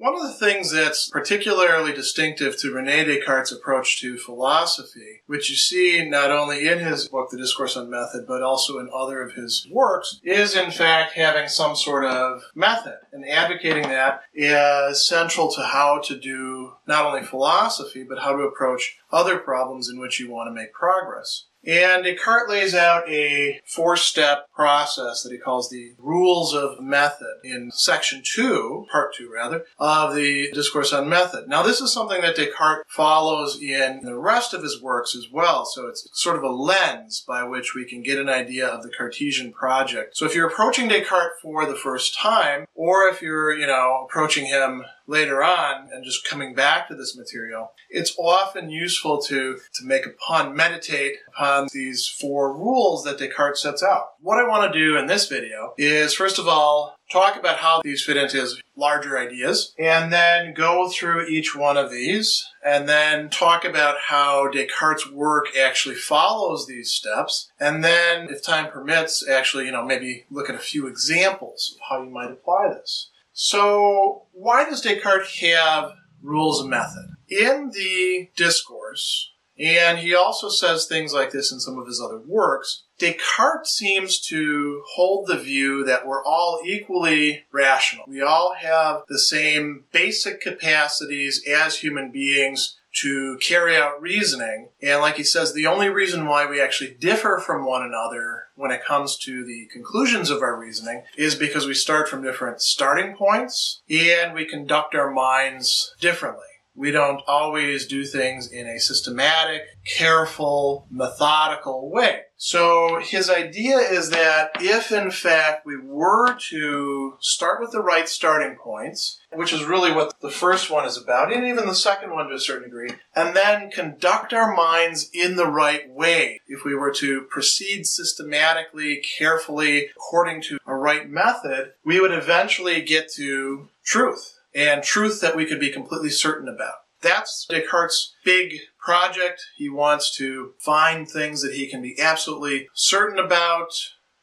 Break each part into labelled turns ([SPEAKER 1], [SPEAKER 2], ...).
[SPEAKER 1] One of the things that's particularly distinctive to Rene Descartes' approach to philosophy, which you see not only in his book, The Discourse on Method, but also in other of his works, is in fact having some sort of method and advocating that is central to how to do not only philosophy, but how to approach other problems in which you want to make progress. And Descartes lays out a four step process that he calls the rules of method in section two, part two rather, of the Discourse on Method. Now, this is something that Descartes follows in the rest of his works as well. So it's sort of a lens by which we can get an idea of the Cartesian project. So if you're approaching Descartes for the first time, or if you're, you know, approaching him later on and just coming back to this material, it's often useful to, to make a pun, meditate upon these four rules that Descartes sets out. What I want to do in this video is, first of all, talk about how these fit into his larger ideas, and then go through each one of these, and then talk about how Descartes' work actually follows these steps, and then, if time permits, actually, you know, maybe look at a few examples of how you might apply this. So, why does Descartes have rules of method? In the discourse, and he also says things like this in some of his other works, Descartes seems to hold the view that we're all equally rational. We all have the same basic capacities as human beings to carry out reasoning. And like he says, the only reason why we actually differ from one another when it comes to the conclusions of our reasoning is because we start from different starting points and we conduct our minds differently. We don't always do things in a systematic, careful, methodical way. So his idea is that if in fact we were to start with the right starting points, which is really what the first one is about, and even the second one to a certain degree, and then conduct our minds in the right way, if we were to proceed systematically, carefully, according to a right method, we would eventually get to truth and truth that we could be completely certain about. That's Descartes' big project. He wants to find things that he can be absolutely certain about,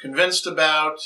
[SPEAKER 1] convinced about,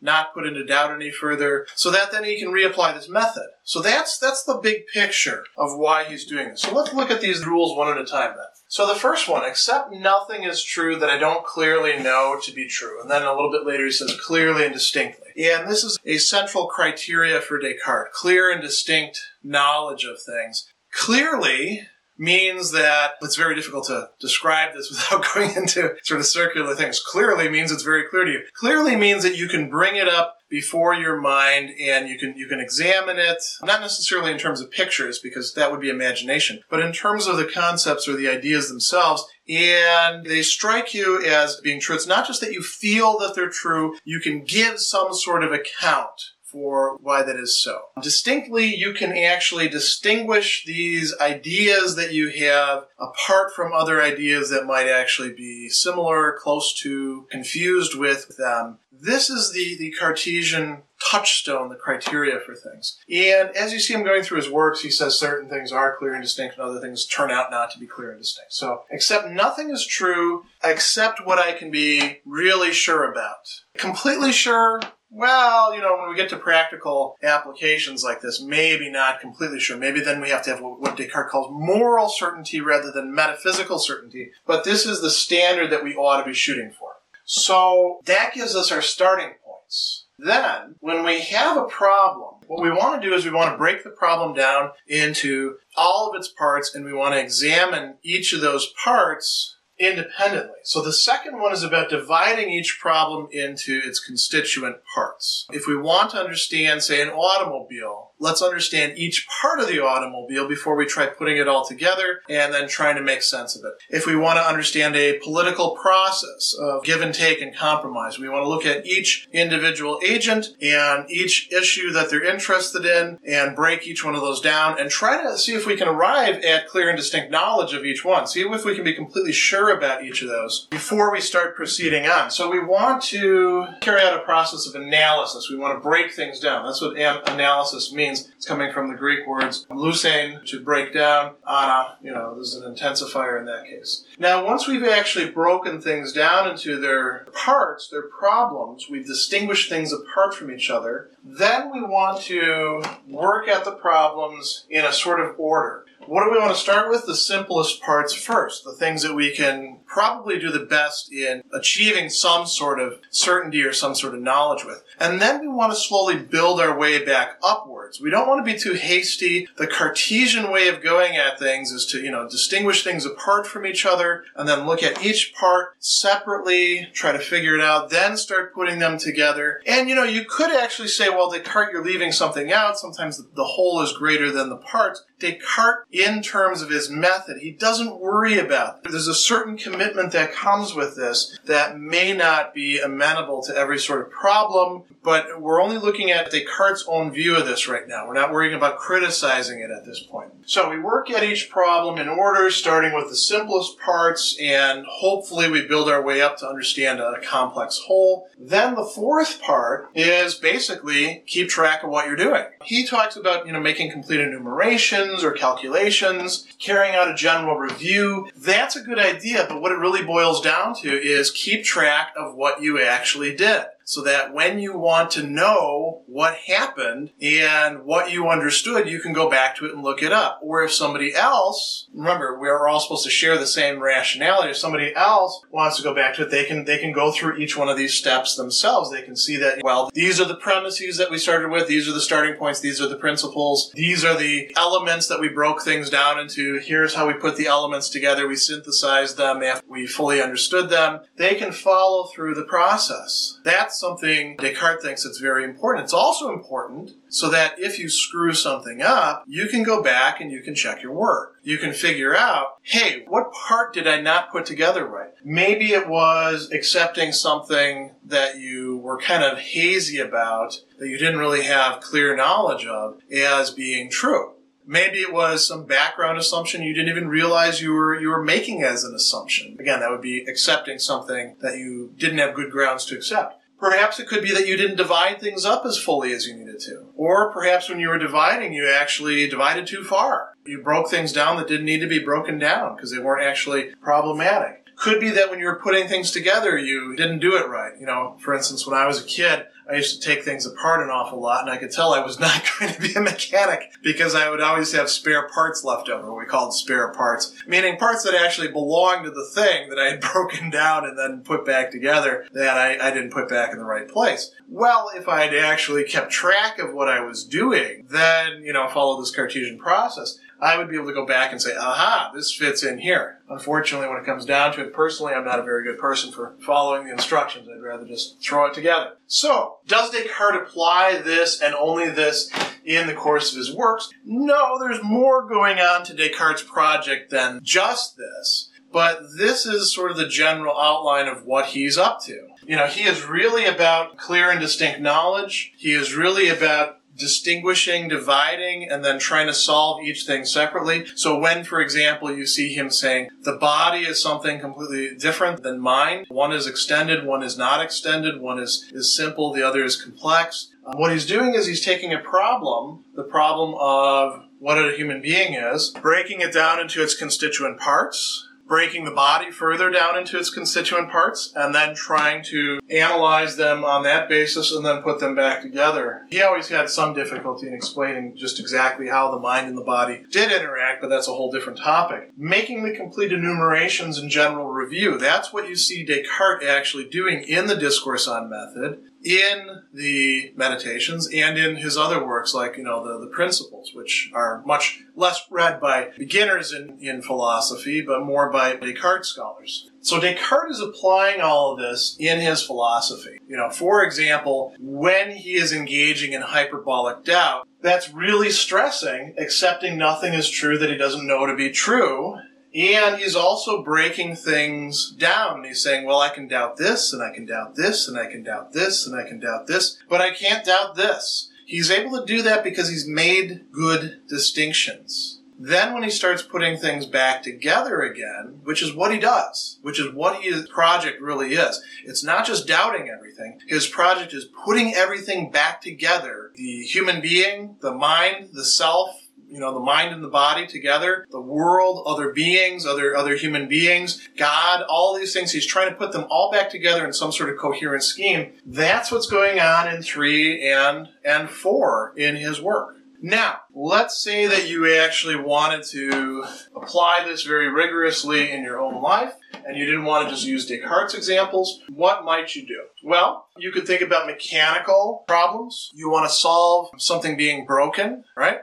[SPEAKER 1] not put into doubt any further, so that then he can reapply this method. So that's that's the big picture of why he's doing this. So let's look at these rules one at a time then. So the first one, accept nothing is true that I don't clearly know to be true. And then a little bit later he says clearly and distinctly. Yeah, and this is a central criteria for Descartes, clear and distinct knowledge of things. Clearly means that it's very difficult to describe this without going into sort of circular things. Clearly means it's very clear to you. Clearly means that you can bring it up before your mind and you can you can examine it not necessarily in terms of pictures because that would be imagination but in terms of the concepts or the ideas themselves and they strike you as being true it's not just that you feel that they're true you can give some sort of account for why that is so. Distinctly, you can actually distinguish these ideas that you have apart from other ideas that might actually be similar, close to, confused with them. This is the, the Cartesian touchstone, the criteria for things. And as you see him going through his works, he says certain things are clear and distinct and other things turn out not to be clear and distinct. So, except nothing is true except what I can be really sure about. Completely sure, well, you know, when we get to practical applications like this, maybe not completely sure. Maybe then we have to have what Descartes calls moral certainty rather than metaphysical certainty. But this is the standard that we ought to be shooting for. So that gives us our starting points. Then, when we have a problem, what we want to do is we want to break the problem down into all of its parts and we want to examine each of those parts independently. So the second one is about dividing each problem into its constituent parts. If we want to understand, say, an automobile, let's understand each part of the automobile before we try putting it all together and then trying to make sense of it. If we want to understand a political process of give and take and compromise, we want to look at each individual agent and each issue that they're interested in and break each one of those down and try to see if we can arrive at clear and distinct knowledge of each one. See if we can be completely sure about each of those before we start proceeding on. So we want to carry out a process of analysis. We want to break things down. That's what analysis means. It's coming from the Greek words lusein, to break down, ana, you know, this is an intensifier in that case. Now, once we've actually broken things down into their parts, their problems, we've distinguished things apart from each other, then we want to work at the problems in a sort of order. What do we want to start with? The simplest parts first, the things that we can probably do the best in achieving some sort of certainty or some sort of knowledge with. And then we want to slowly build our way back upwards. We don't want to be too hasty. The Cartesian way of going at things is to, you know, distinguish things apart from each other and then look at each part separately, try to figure it out, then start putting them together. And, you know, you could actually say, well, Descartes, you're leaving something out. Sometimes the whole is greater than the parts. Descartes, in terms of his method, he doesn't worry about. It. There's a certain commitment that comes with this that may not be amenable to every sort of problem, but we're only looking at Descartes' own view of this right now. We're not worrying about criticizing it at this point. So we work at each problem in order, starting with the simplest parts, and hopefully we build our way up to understand a complex whole. Then the fourth part is basically keep track of what you're doing. He talks about, you know, making complete enumerations or calculations, carrying out a general review. That's a good idea, but what it really boils down to is keep track of what you actually did so that when you want to know what happened and what you understood, you can go back to it and look it up. Or if somebody else, remember, we're all supposed to share the same rationality. If somebody else wants to go back to it, they can, they can go through each one of these steps themselves. They can see that, well, these are the premises that we started with. These are the starting points. These are the principles. These are the elements that we broke things down into. Here's how we put the elements together. We synthesized them after we fully understood them. They can follow through the process. That's something Descartes thinks it's very important. It's also important so that if you screw something up, you can go back and you can check your work. You can figure out, hey, what part did I not put together right? Maybe it was accepting something that you were kind of hazy about, that you didn't really have clear knowledge of, as being true. Maybe it was some background assumption you didn't even realize you were you were making as an assumption. Again, that would be accepting something that you didn't have good grounds to accept. Perhaps it could be that you didn't divide things up as fully as you needed to. Or perhaps when you were dividing, you actually divided too far. You broke things down that didn't need to be broken down because they weren't actually problematic. Could be that when you were putting things together, you didn't do it right. You know, for instance, when I was a kid, I used to take things apart an awful lot, and I could tell I was not going to be a mechanic because I would always have spare parts left over, what we called spare parts, meaning parts that actually belonged to the thing that I had broken down and then put back together that I, I didn't put back in the right place. Well, if I had actually kept track of what I was doing, then, you know, follow this Cartesian process, I would be able to go back and say, aha, this fits in here. Unfortunately, when it comes down to it, personally, I'm not a very good person for following the instructions. I'd rather just throw it together. So, does Descartes apply this and only this in the course of his works? No, there's more going on to Descartes' project than just this. But this is sort of the general outline of what he's up to. You know, he is really about clear and distinct knowledge. He is really about distinguishing, dividing, and then trying to solve each thing separately. So when, for example, you see him saying the body is something completely different than mind, one is extended, one is not extended, one is, is simple, the other is complex. Um, what he's doing is he's taking a problem, the problem of what a human being is, breaking it down into its constituent parts, breaking the body further down into its constituent parts and then trying to analyze them on that basis and then put them back together. He always had some difficulty in explaining just exactly how the mind and the body did interact, but that's a whole different topic. Making the complete enumerations and general review, that's what you see Descartes actually doing in the Discourse on Method in the meditations and in his other works, like, you know, the, the principles, which are much less read by beginners in, in philosophy, but more by Descartes scholars. So Descartes is applying all of this in his philosophy. You know, for example, when he is engaging in hyperbolic doubt, that's really stressing accepting nothing is true that he doesn't know to be true and he's also breaking things down. He's saying, well, I can doubt this, and I can doubt this, and I can doubt this, and I can doubt this, but I can't doubt this. He's able to do that because he's made good distinctions. Then when he starts putting things back together again, which is what he does, which is what his project really is. It's not just doubting everything. His project is putting everything back together. The human being, the mind, the self, you know, the mind and the body together, the world, other beings, other, other human beings, God, all these things. He's trying to put them all back together in some sort of coherent scheme. That's what's going on in three and, and four in his work. Now, let's say that you actually wanted to apply this very rigorously in your own life and you didn't want to just use Descartes examples. What might you do? Well, you could think about mechanical problems. You want to solve something being broken, right?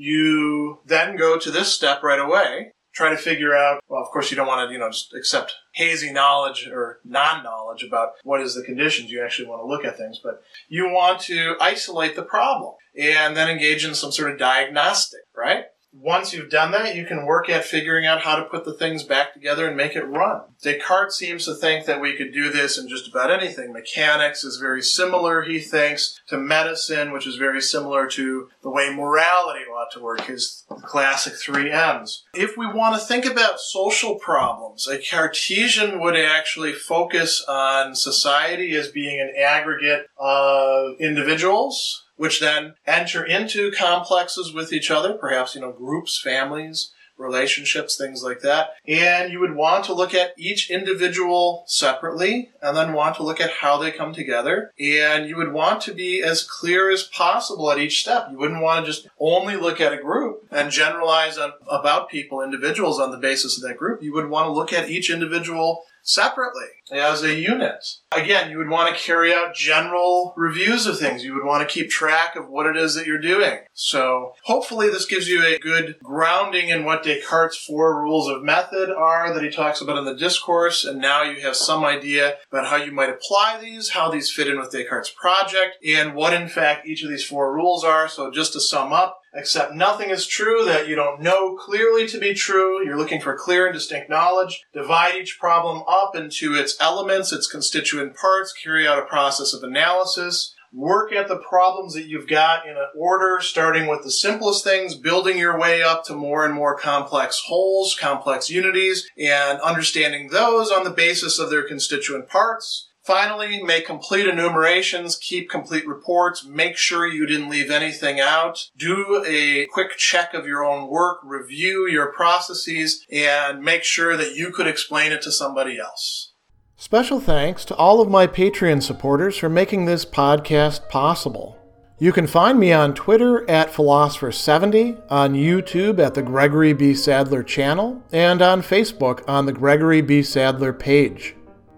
[SPEAKER 1] You then go to this step right away try to figure out well of course you don't want to you know just accept hazy knowledge or non-knowledge about what is the conditions you actually want to look at things but you want to isolate the problem and then engage in some sort of diagnostic right once you've done that, you can work at figuring out how to put the things back together and make it run. Descartes seems to think that we could do this in just about anything. Mechanics is very similar, he thinks, to medicine, which is very similar to the way morality ought to work, his classic three M's. If we want to think about social problems, a Cartesian would actually focus on society as being an aggregate of individuals which then enter into complexes with each other, perhaps, you know, groups, families, relationships, things like that. And you would want to look at each individual separately and then want to look at how they come together. And you would want to be as clear as possible at each step. You wouldn't want to just only look at a group and generalize about people, individuals on the basis of that group. You would want to look at each individual separately as a unit. Again, you would want to carry out general reviews of things. You would want to keep track of what it is that you're doing. So hopefully this gives you a good grounding in what Descartes' four rules of method are that he talks about in the discourse. And now you have some idea about how you might apply these, how these fit in with Descartes' project, and what in fact each of these four rules are. So just to sum up, Accept nothing is true that you don't know clearly to be true. You're looking for clear and distinct knowledge. Divide each problem up into its elements, its constituent parts. Carry out a process of analysis. Work at the problems that you've got in an order, starting with the simplest things, building your way up to more and more complex wholes, complex unities, and understanding those on the basis of their constituent parts Finally, make complete enumerations, keep complete reports, make sure you didn't leave anything out, do a quick check of your own work, review your processes, and make sure that you could explain it to somebody else.
[SPEAKER 2] Special thanks to all of my Patreon supporters for making this podcast possible. You can find me on Twitter at Philosopher70, on YouTube at the Gregory B. Sadler channel, and on Facebook on the Gregory B. Sadler page.